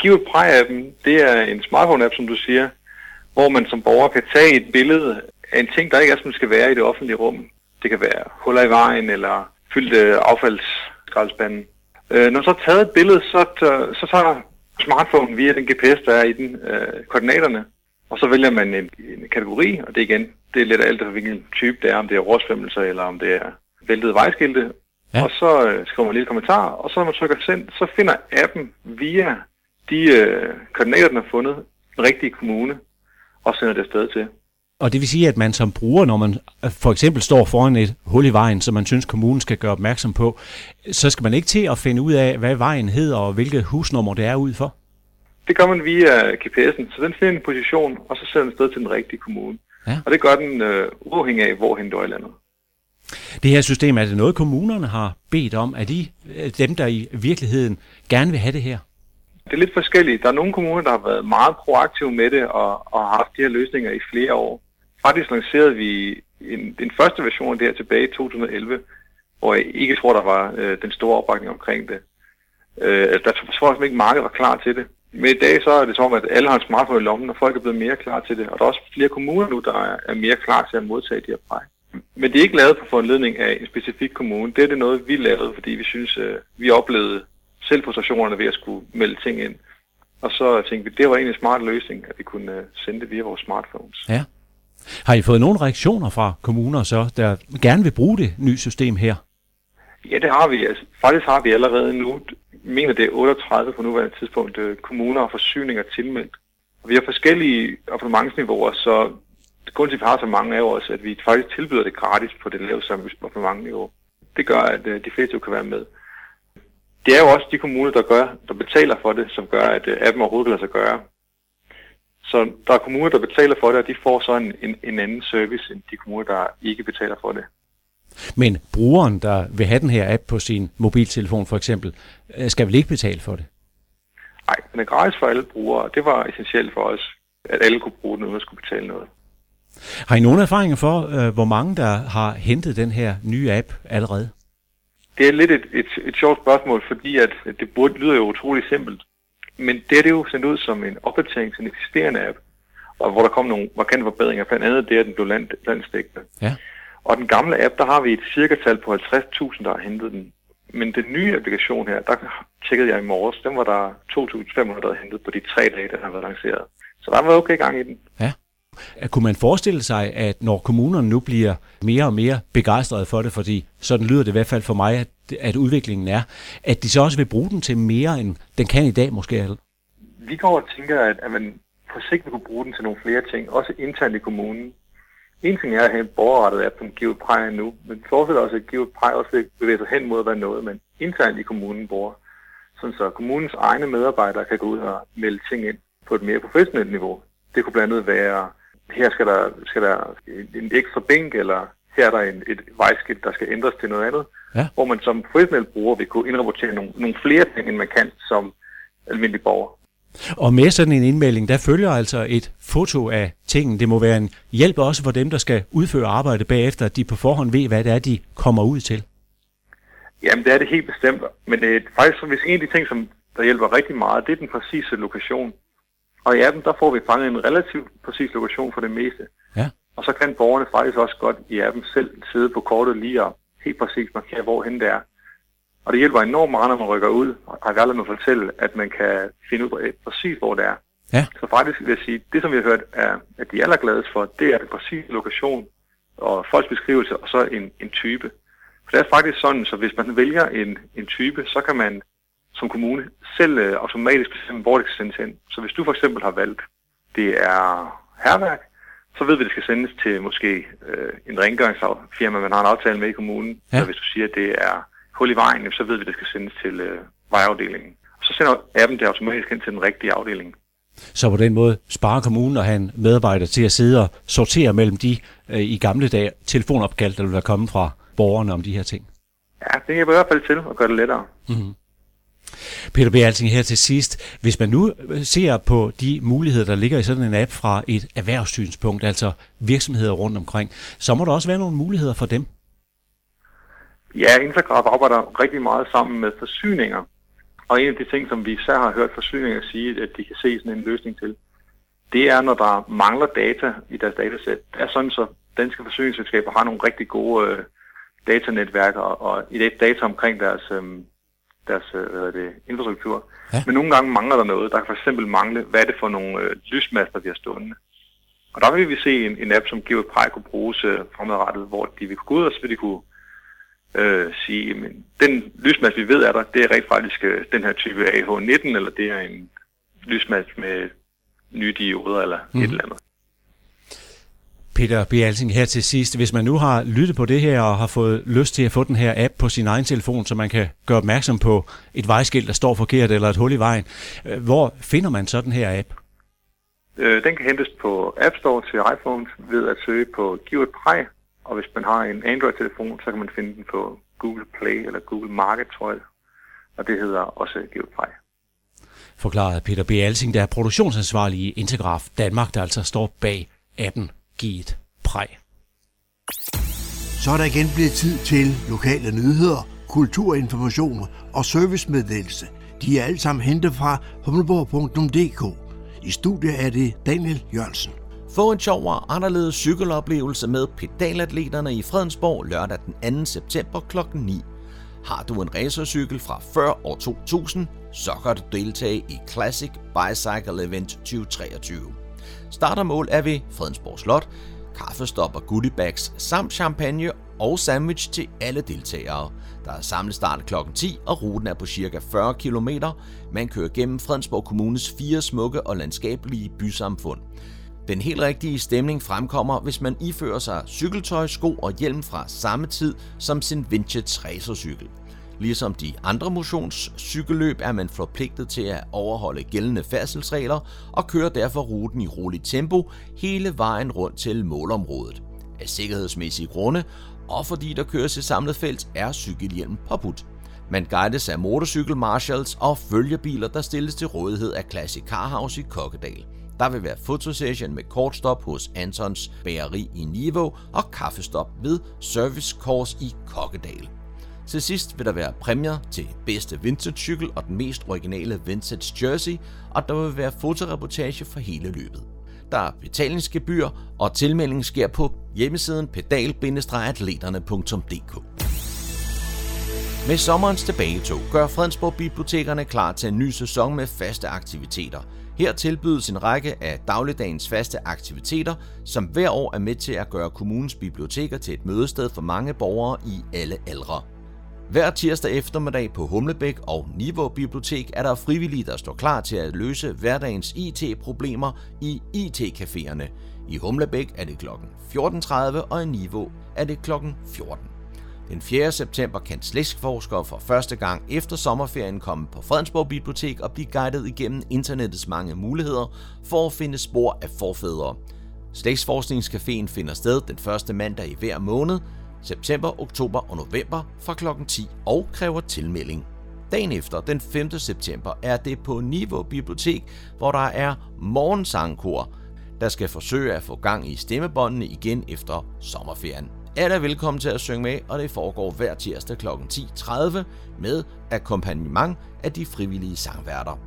Giv appen det er en smartphone-app, som du siger, hvor man som borger kan tage et billede af en ting, der ikke er, som skal være i det offentlige rum. Det kan være huller i vejen eller fyldte affaldsskraldspanden. Øh, når man så har taget et billede, så, så tager smartphone via den GPS, der er i den, øh, koordinaterne, og så vælger man en, en kategori, og det igen, det er lidt alt efter hvilken type det er, om det er råsvømmelser eller om det er væltede vejskilte. Ja. Og så øh, skriver man lige et kommentar, og så når man trykker send, så finder appen via de øh, koordinater, den har fundet, den rigtige kommune, og sender det afsted til. Og det vil sige, at man som bruger, når man øh, for eksempel står foran et hul i vejen, som man synes, kommunen skal gøre opmærksom på, så skal man ikke til at finde ud af, hvad vejen hedder og hvilket husnummer det er ud for? Det gør man via GPS'en, så den finder en position, og så sender den sted til den rigtige kommune. Ja. Og det gør den øh, uafhængig af, hvor hen du er i landet. Det her system, er det noget, kommunerne har bedt om? Er de øh, dem, der i virkeligheden gerne vil have det her? Det er lidt forskelligt. Der er nogle kommuner, der har været meget proaktive med det og, og har haft de her løsninger i flere år. Faktisk lancerede vi en, den første version af det her tilbage i 2011, hvor jeg ikke tror, der var øh, den store opbakning omkring det. Øh, der tror jeg ikke, markedet var klar til det. Men i dag så er det som, at alle har en smartphone i lommen, og folk er blevet mere klar til det. Og der er også flere kommuner nu, der er mere klar til at modtage de her præg. Men det er ikke lavet på foranledning af en specifik kommune. Det er det noget, vi lavede, fordi vi synes, øh, vi oplevede selv på stationerne ved at skulle melde ting ind. Og så tænkte vi, det var egentlig en smart løsning, at vi kunne øh, sende det via vores smartphones. Ja. Har I fået nogle reaktioner fra kommuner så, der gerne vil bruge det nye system her? Ja, det har vi. Altså, faktisk har vi allerede nu, mener det er 38 på nuværende tidspunkt, øh, kommuner og forsyninger tilmeldt. Og vi har forskellige abonnementsniveauer, så grund til, at vi har så mange af os, at vi faktisk tilbyder det gratis på det laveste abonnementniveau. Det gør, at øh, de fleste kan være med. Det er jo også de kommuner, der, gør, der betaler for det, som gør, at øh, appen overhovedet kan lade sig gøre. Så der er kommuner, der betaler for det, og de får så en, en, en anden service end de kommuner, der ikke betaler for det. Men brugeren, der vil have den her app på sin mobiltelefon for eksempel, øh, skal vel ikke betale for det? Nej, den er gratis for alle brugere, det var essentielt for os, at alle kunne bruge den, uden at skulle betale noget. Har I nogle erfaringer for, øh, hvor mange der har hentet den her nye app allerede? Det er lidt et, et, et sjovt spørgsmål, fordi at det burde, lyder jo utrolig simpelt. Men det er det jo sendt ud som en opdatering til en eksisterende app, og hvor der kom nogle markante forbedringer, blandt andet det, at den blev land, landstækkende. Ja. Og den gamle app, der har vi et cirkatal på 50.000, der har hentet den. Men den nye applikation her, der tjekkede jeg i morges, den var der 2.500, der havde hentet på de tre dage, der har været lanceret. Så der var okay gang i den. Ja. Kunne man forestille sig, at når kommunerne nu bliver mere og mere begejstrede for det, fordi sådan lyder det i hvert fald for mig, at, at udviklingen er, at de så også vil bruge den til mere, end den kan i dag måske? Vi går og tænker, at, at man på sigt vil kunne bruge den til nogle flere ting, også internt i kommunen. En ting er at have en borgerrettet app, som giver præg nu, men fortsætter også at give præg også vil bevæge sig hen mod at være noget, men internt i kommunen bruger. Sådan så kommunens egne medarbejdere kan gå ud og melde ting ind på et mere professionelt niveau. Det kunne blandt andet være her skal der, skal der en ekstra bænk, eller her er der en, et vejskilt, der skal ændres til noget andet. Ja. Hvor man som professionel bruger vil kunne indrapportere nogle, nogle flere ting, end man kan som almindelig borger. Og med sådan en indmelding, der følger altså et foto af tingen. Det må være en hjælp også for dem, der skal udføre arbejde bagefter, at de på forhånd ved, hvad det er, de kommer ud til. Jamen, det er det helt bestemt. Men det er faktisk, hvis en af de ting, som der hjælper rigtig meget, det er den præcise lokation. Og i appen, der får vi fanget en relativt præcis lokation for det meste. Ja. Og så kan borgerne faktisk også godt i appen selv sidde på kortet lige og helt præcis markere, hvorhen det er. Og det hjælper enormt meget, når man rykker ud, og har aldrig med at fortælle, at man kan finde ud af præcis, hvor det er. Ja. Så faktisk vil jeg sige, det som vi har hørt, er, at de er allergladest for, det er den præcise lokation og folks beskrivelse, og så en, en type. For det er faktisk sådan, så hvis man vælger en, en type, så kan man som kommune selv øh, automatisk bestemme, hvor det skal sendes hen. Så hvis du for eksempel har valgt, det er herværk, så ved vi, at det skal sendes til måske øh, en rengøringsfirma, man har en aftale med i kommunen. Ja. Så hvis du siger, at det er hul i vejen, så ved vi, at det skal sendes til øh, vejafdelingen. Så sender appen det automatisk hen til den rigtige afdeling. Så på den måde sparer kommunen og have en medarbejder til at sidde og sortere mellem de øh, i gamle dage telefonopkald, der vil være kommet fra borgerne om de her ting. Ja, det hjælper i hvert fald til at gøre det lettere. Mm-hmm. Peter B. Alting her til sidst. Hvis man nu ser på de muligheder, der ligger i sådan en app fra et erhvervssynspunkt, altså virksomheder rundt omkring, så må der også være nogle muligheder for dem. Ja, Intergraf arbejder rigtig meget sammen med forsyninger. Og en af de ting, som vi især har hørt forsyninger sige, at de kan se sådan en løsning til, det er, når der mangler data i deres datasæt. Det er sådan, så danske forsyningsselskaber har nogle rigtig gode øh, datanetværker og i det data omkring deres, øh, deres øh, det, infrastruktur. Ja. Men nogle gange mangler der noget. Der kan for eksempel mangle, hvad er det for nogle øh, lysmaster, vi har stående. Og der vil vi se en, en app, som giver Prej kunne bruges øh, fremadrettet, hvor de vil gå ud, og så vil de kunne øh, sige, men den lysmast, vi ved er der, det er rent faktisk øh, den her type AH19, eller det er en lysmast med nye dioder, eller mm. et eller andet. Peter B. Alsing her til sidst. Hvis man nu har lyttet på det her og har fået lyst til at få den her app på sin egen telefon, så man kan gøre opmærksom på et vejskilt, der står forkert eller et hul i vejen, øh, hvor finder man så den her app? Øh, den kan hentes på App Store til iPhone ved at søge på Giv et præg, og hvis man har en Android-telefon, så kan man finde den på Google Play eller Google Market, tror jeg. Og det hedder også præg. Forklarede Peter B. Alsing, der er produktionsansvarlig i Integraf Danmark, der altså står bag appen Giv et præg. Så er der igen blevet tid til lokale nyheder, kulturinformation og servicemeddelelse. De er alle sammen hentet fra humleborg.dk. I studiet er det Daniel Jørgensen. Få en sjov og anderledes cykeloplevelse med pedalatleterne i Fredensborg lørdag den 2. september kl. 9. Har du en racercykel fra før år 2000, så kan du deltage i Classic Bicycle Event 2023. Start og mål er ved Fredensborg Slot, kaffestop og goodiebags samt champagne og sandwich til alle deltagere. Der er samlet start kl. 10, og ruten er på ca. 40 km. Man kører gennem Fredensborg Kommunes fire smukke og landskabelige bysamfund. Den helt rigtige stemning fremkommer, hvis man ifører sig cykeltøj, sko og hjelm fra samme tid som sin vintage racercykel. Ligesom de andre motionscykelløb er man forpligtet til at overholde gældende færdselsregler og kører derfor ruten i roligt tempo hele vejen rundt til målområdet. Af sikkerhedsmæssige grunde og fordi der køres i samlet felt, er cykelhjelm påbudt. Man guides af motorcykelmarshals og følgebiler, der stilles til rådighed af Classic Car House i Kokkedal. Der vil være fotosession med kortstop hos Antons Bageri i Niveau og kaffestop ved Service Course i Kokkedal. Til sidst vil der være præmier til bedste vintage cykel og den mest originale vintage jersey, og der vil være fotoreportage for hele løbet. Der er betalingsgebyr, og tilmeldingen sker på hjemmesiden pedal-atleterne.dk. Med sommerens tilbagetog gør Fredensborg Bibliotekerne klar til en ny sæson med faste aktiviteter. Her tilbydes en række af dagligdagens faste aktiviteter, som hver år er med til at gøre kommunens biblioteker til et mødested for mange borgere i alle aldre. Hver tirsdag eftermiddag på Humlebæk og Niveau Bibliotek er der frivillige, der står klar til at løse hverdagens IT-problemer i IT-caféerne. I Humlebæk er det kl. 14.30 og i Niveau er det kl. 14. Den 4. september kan slægtsforskere for første gang efter sommerferien komme på Fredensborg Bibliotek og blive guidet igennem internettets mange muligheder for at finde spor af forfædre. Slægtsforskningscaféen finder sted den første mandag i hver måned, september, oktober og november fra kl. 10 og kræver tilmelding. Dagen efter, den 5. september, er det på Niveau Bibliotek, hvor der er morgensangkor, der skal forsøge at få gang i stemmebåndene igen efter sommerferien. Alle er velkommen til at synge med, og det foregår hver tirsdag kl. 10.30 med akkompagnement af de frivillige sangværter.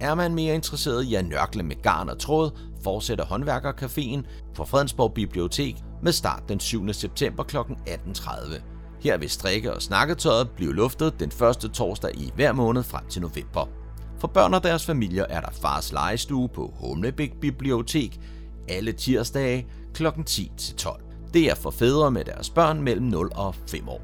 Er man mere interesseret i at nørkle med garn og tråd, fortsætter håndværkercaféen på Fredensborg Bibliotek med start den 7. september kl. 18.30. Her vil strikke- og snakketøjet blive luftet den første torsdag i hver måned frem til november. For børn og deres familier er der fars legestue på Humlebæk Bibliotek alle tirsdage kl. 10-12. Det er for fædre med deres børn mellem 0 og 5 år.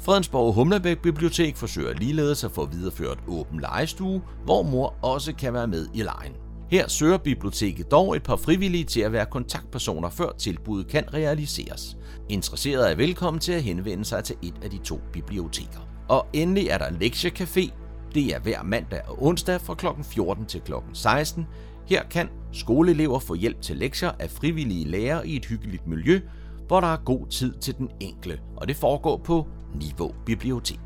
Fredensborg Humlebæk Bibliotek forsøger ligeledes at få videreført åben legestue, hvor mor også kan være med i lejen. Her søger biblioteket dog et par frivillige til at være kontaktpersoner, før tilbuddet kan realiseres. Interesserede er velkommen til at henvende sig til et af de to biblioteker. Og endelig er der lektiecafé. Det er hver mandag og onsdag fra kl. 14 til kl. 16. Her kan skoleelever få hjælp til lektier af frivillige lærere i et hyggeligt miljø, hvor der er god tid til den enkle, og det foregår på Niveau Bibliotek.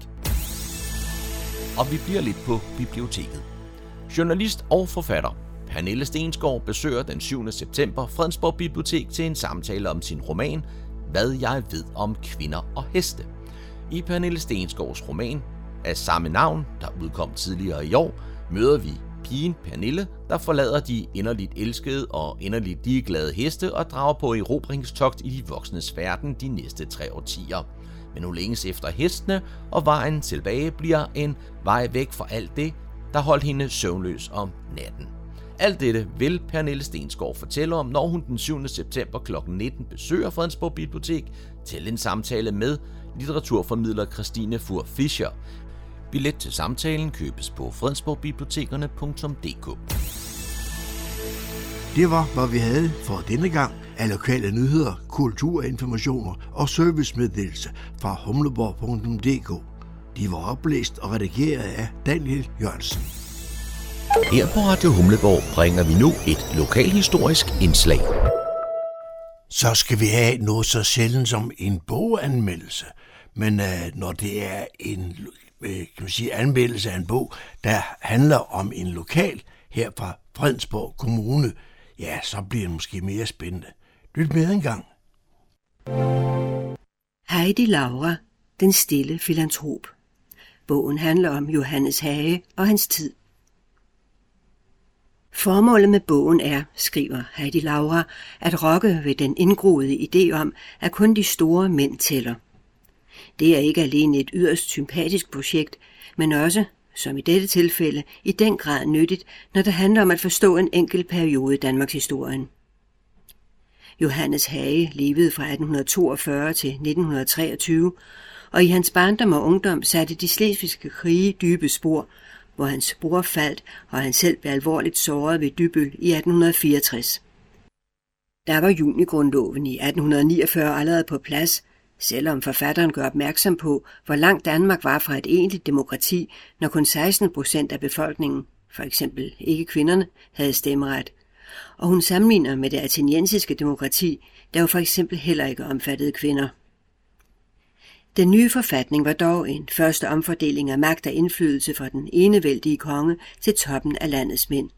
Og vi bliver lidt på biblioteket. Journalist og forfatter Pernille Stensgaard besøger den 7. september Fredensborg Bibliotek til en samtale om sin roman Hvad jeg ved om kvinder og heste. I Pernille Stensgaards roman af samme navn, der udkom tidligere i år, møder vi pigen Pernille, der forlader de inderligt elskede og inderligt ligeglade heste og drager på erobringstogt i de voksnes verden de næste tre årtier. Men nu længes efter hestene, og vejen tilbage bliver en vej væk fra alt det, der holdt hende søvnløs om natten. Alt dette vil Pernille Stensgaard fortælle om, når hun den 7. september kl. 19 besøger Fredensborg Bibliotek til en samtale med litteraturformidler Christine Fur Fischer. Billet til samtalen købes på fredensborgbibliotekerne.dk. Det var, hvad vi havde for denne gang af lokale nyheder, kulturinformationer og servicemeddelelse fra humleborg.dk. De var oplæst og redigeret af Daniel Jørgensen. Her på Radio Humleborg bringer vi nu et lokalhistorisk indslag. Så skal vi have noget så sjældent som en boganmeldelse. Men øh, når det er en øh, kan man sige, anmeldelse af en bog, der handler om en lokal her fra Fredensborg Kommune, ja, så bliver det måske mere spændende. Lyt med en gang. Heidi Laura, den stille filantrop. Bogen handler om Johannes Hage og hans tid Formålet med bogen er, skriver Heidi Laura, at rokke ved den indgroede idé om, at kun de store mænd tæller. Det er ikke alene et yderst sympatisk projekt, men også, som i dette tilfælde, i den grad nyttigt, når det handler om at forstå en enkelt periode i Danmarks historien. Johannes Hage levede fra 1842 til 1923, og i hans barndom og ungdom satte de slesvigske krige dybe spor, hvor hans bror faldt, og han selv blev alvorligt såret ved Dybøl i 1864. Der var junigrundloven i 1849 allerede på plads, selvom forfatteren gør opmærksom på, hvor langt Danmark var fra et egentligt demokrati, når kun 16 procent af befolkningen, for eksempel ikke kvinderne, havde stemmeret. Og hun sammenligner med det ateniensiske demokrati, der jo for eksempel heller ikke omfattede kvinder. Den nye forfatning var dog en første omfordeling af magt og indflydelse fra den enevældige konge til toppen af landets mænd.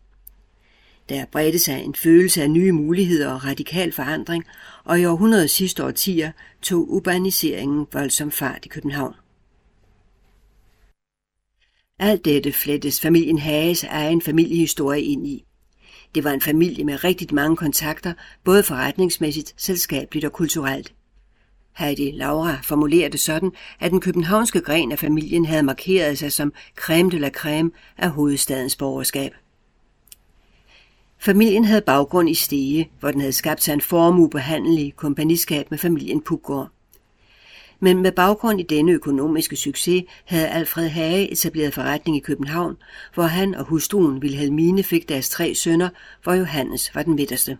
Der bredte sig en følelse af nye muligheder og radikal forandring, og i århundredets sidste årtier tog urbaniseringen voldsom fart i København. Alt dette flettes familien Hages egen familiehistorie ind i. Det var en familie med rigtig mange kontakter, både forretningsmæssigt, selskabeligt og kulturelt. Heidi Laura formulerer det sådan, at den københavnske gren af familien havde markeret sig som creme de la creme af hovedstadens borgerskab. Familien havde baggrund i Stege, hvor den havde skabt sig en formue på handel kompagniskab med familien Puggaard. Men med baggrund i denne økonomiske succes havde Alfred Hage etableret forretning i København, hvor han og hustruen Wilhelmine fik deres tre sønner, hvor Johannes var den midterste.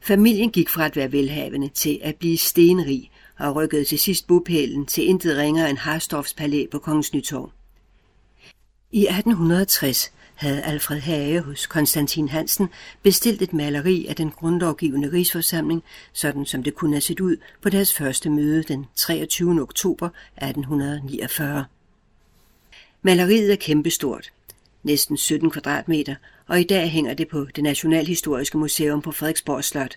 Familien gik fra at være velhavende til at blive stenrig og rykkede til sidst bopælen til intet ringere end Harstorffs palæ på Kongens Nytorv. I 1860 havde Alfred Hage hos Konstantin Hansen bestilt et maleri af den grundlovgivende rigsforsamling, sådan som det kunne have set ud på deres første møde den 23. oktober 1849. Maleriet er kæmpestort, næsten 17 kvadratmeter, og i dag hænger det på det Nationalhistoriske Museum på Frederiksborg Slot.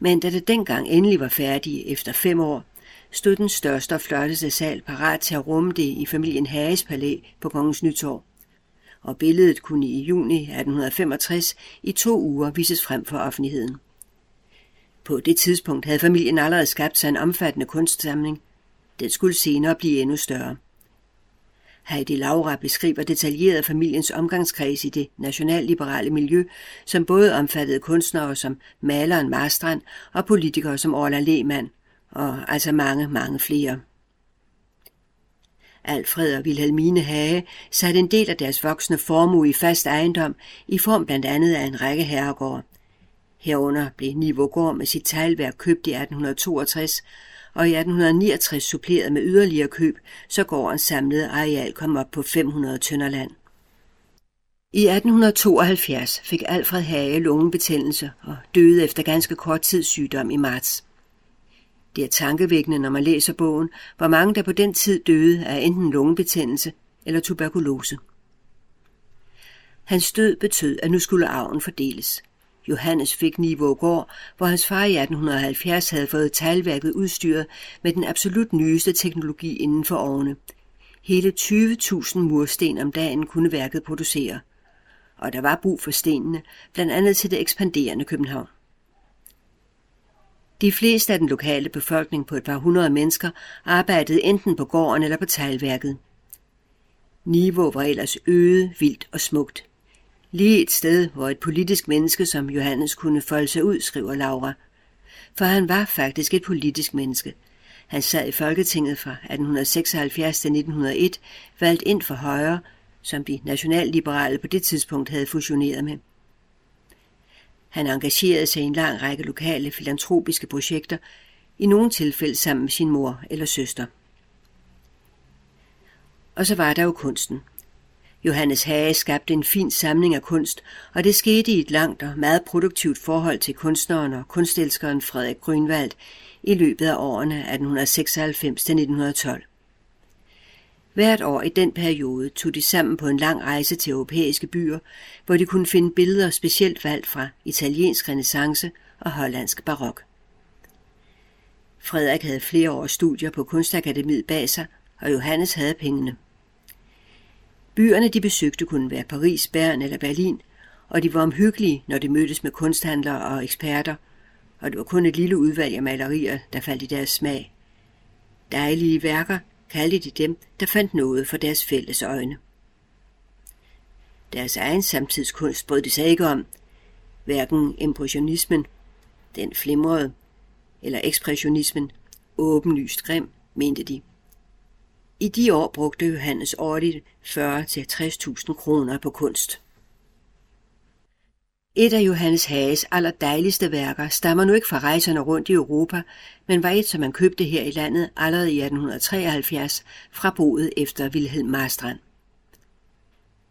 Men da det dengang endelig var færdigt efter fem år, stod den største og flotteste sal parat til at rumme det i familien Hages Palæ på Kongens Nytorv. Og billedet kunne i juni 1865 i to uger vises frem for offentligheden. På det tidspunkt havde familien allerede skabt sig en omfattende kunstsamling. Den skulle senere blive endnu større. Heidi Laura beskriver detaljeret familiens omgangskreds i det nationalliberale miljø, som både omfattede kunstnere som maleren Marstrand og politikere som Orla Lehmann, og altså mange, mange flere. Alfred og Vilhelmine Hage satte en del af deres voksne formue i fast ejendom i form blandt andet af en række herregård. Herunder blev Nivågård med sit teglværk købt i 1862, og i 1869 suppleret med yderligere køb, så gårdens samlede areal kom op på 500 tønder land. I 1872 fik Alfred Hage lungebetændelse og døde efter ganske kort tid sygdom i marts. Det er tankevækkende, når man læser bogen, hvor mange der på den tid døde af enten lungebetændelse eller tuberkulose. Hans død betød, at nu skulle arven fordeles. Johannes fik Nivågård, hvor hans far i 1870 havde fået talværket udstyret med den absolut nyeste teknologi inden for årene. Hele 20.000 mursten om dagen kunne værket producere. Og der var brug for stenene, blandt andet til det ekspanderende København. De fleste af den lokale befolkning på et par hundrede mennesker arbejdede enten på gården eller på teglværket. Niveau var ellers øde, vildt og smukt. Lige et sted, hvor et politisk menneske som Johannes kunne folde sig ud, skriver Laura. For han var faktisk et politisk menneske. Han sad i Folketinget fra 1876 til 1901, valgt ind for Højre, som de nationalliberale på det tidspunkt havde fusioneret med. Han engagerede sig i en lang række lokale filantropiske projekter, i nogle tilfælde sammen med sin mor eller søster. Og så var der jo kunsten. Johannes Hage skabte en fin samling af kunst, og det skete i et langt og meget produktivt forhold til kunstneren og kunstelskeren Frederik Grønvald i løbet af årene 1896-1912. Hvert år i den periode tog de sammen på en lang rejse til europæiske byer, hvor de kunne finde billeder specielt valgt fra italiensk renaissance og hollandsk barok. Frederik havde flere års studier på Kunstakademiet bag sig, og Johannes havde pengene. Byerne, de besøgte, kunne være Paris, Bern eller Berlin, og de var omhyggelige, når de mødtes med kunsthandlere og eksperter, og det var kun et lille udvalg af malerier, der faldt i deres smag. Dejlige værker kaldte de dem, der fandt noget for deres fælles øjne. Deres egen samtidskunst brød de sig ikke om. Hverken impressionismen, den flimrede, eller ekspressionismen, åbenlyst grim, mente de. I de år brugte Johannes årligt 40-60.000 kroner på kunst. Et af Johannes Hages allerdejligste værker stammer nu ikke fra rejserne rundt i Europa, men var et, som man købte her i landet allerede i 1873 fra boet efter Wilhelm Marstrand.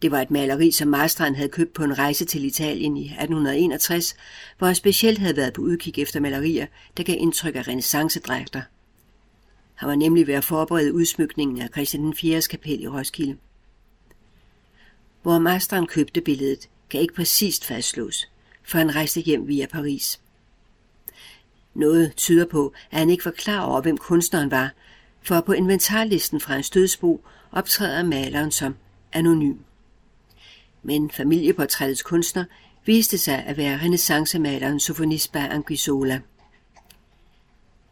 Det var et maleri, som Marstrand havde købt på en rejse til Italien i 1861, hvor han specielt havde været på udkig efter malerier, der gav indtryk af renaissancedrægter. Han var nemlig ved at forberede udsmykningen af Christian IV's kapel i Roskilde. Hvor Marstrand købte billedet, kan ikke præcist fastslås, for han rejste hjem via Paris. Noget tyder på, at han ikke var klar over, hvem kunstneren var, for på inventarlisten fra hans dødsbo optræder maleren som anonym. Men familieportrættets kunstner viste sig at være renaissancemaleren Sofonisba Anguissola.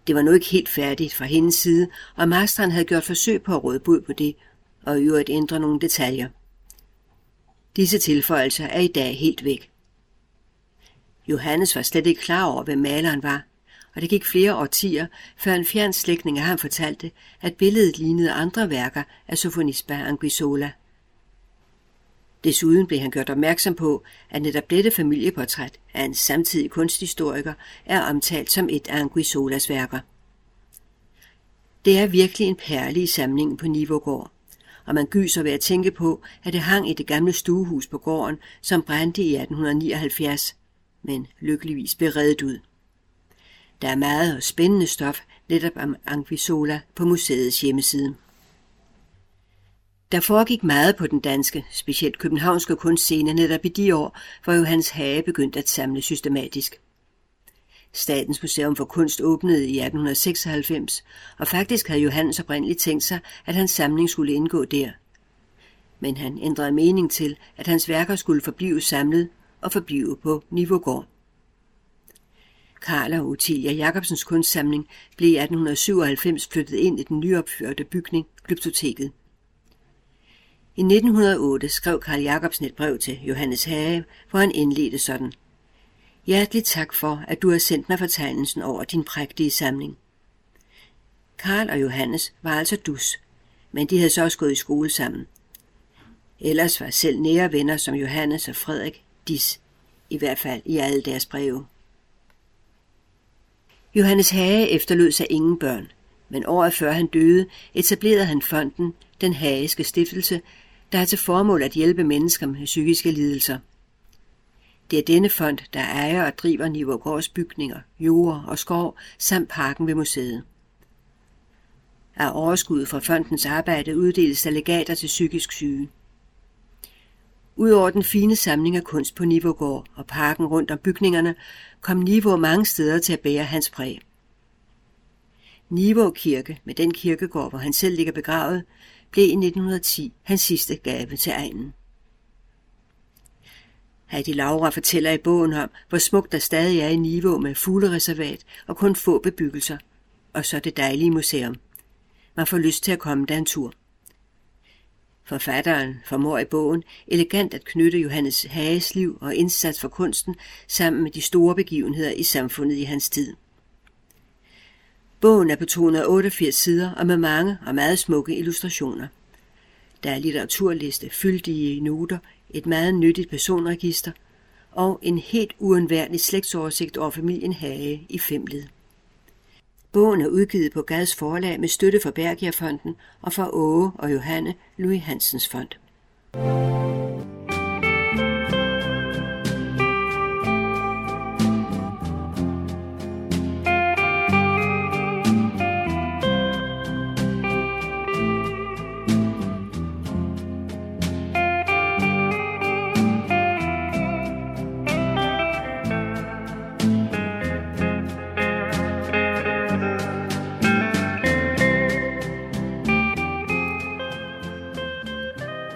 Det var nu ikke helt færdigt fra hendes side, og masteren havde gjort forsøg på at råde bud på det, og i øvrigt ændre nogle detaljer. Disse tilføjelser er i dag helt væk. Johannes var slet ikke klar over, hvem maleren var, og det gik flere årtier, før en fjern slægtning af ham fortalte, at billedet lignede andre værker af Sofonisba Anguissola. Desuden blev han gjort opmærksom på, at netop dette familieportræt af en samtidig kunsthistoriker er omtalt som et af Anguissolas værker. Det er virkelig en perle i samlingen på Nivogård og man gyser ved at tænke på, at det hang i det gamle stuehus på gården, som brændte i 1879, men lykkeligvis blev reddet ud. Der er meget og spændende stof netop om Anguissola på museets hjemmeside. Der foregik meget på den danske, specielt københavnske kunstscene netop i de år, hvor Johannes Hage begyndte at samle systematisk. Statens Museum for Kunst åbnede i 1896, og faktisk havde Johannes oprindeligt tænkt sig, at hans samling skulle indgå der. Men han ændrede mening til, at hans værker skulle forblive samlet og forblive på Nivogård. Karl og Utilia Jacobsens kunstsamling blev i 1897 flyttet ind i den nyopførte bygning, Glyptoteket. I 1908 skrev Karl Jacobsen et brev til Johannes Hage, hvor han indledte sådan – Hjertelig tak for, at du har sendt mig fortegnelsen over din prægtige samling. Karl og Johannes var altså dus, men de havde så også gået i skole sammen. Ellers var selv nære venner som Johannes og Frederik dis, i hvert fald i alle deres breve. Johannes Hage efterlod sig ingen børn, men året før han døde, etablerede han fonden Den Hageske Stiftelse, der har til formål at hjælpe mennesker med psykiske lidelser – det er denne fond, der ejer og driver Nivågårds bygninger, jord og skov samt parken ved museet. Af overskuddet fra fondens arbejde uddeles der legater til psykisk syge. Udover den fine samling af kunst på Nivågård og parken rundt om bygningerne, kom Nivå mange steder til at bære hans præg. Nivå Kirke, med den kirkegård, hvor han selv ligger begravet, blev i 1910 hans sidste gave til egnen. Heidi Laura fortæller i bogen om, hvor smukt der stadig er i Niveau med fuglereservat og kun få bebyggelser. Og så det dejlige museum. Man får lyst til at komme der en tur. Forfatteren formår i bogen elegant at knytte Johannes Hages liv og indsats for kunsten sammen med de store begivenheder i samfundet i hans tid. Bogen er på 288 sider og med mange og meget smukke illustrationer. Der er litteraturliste, fyldige noter, et meget nyttigt personregister og en helt uundværlig slægtsoversigt over familien Hage i Femled. Bogen er udgivet på Gads forlag med støtte fra Bergierfonden og fra Åge og Johanne Louis Hansens fond.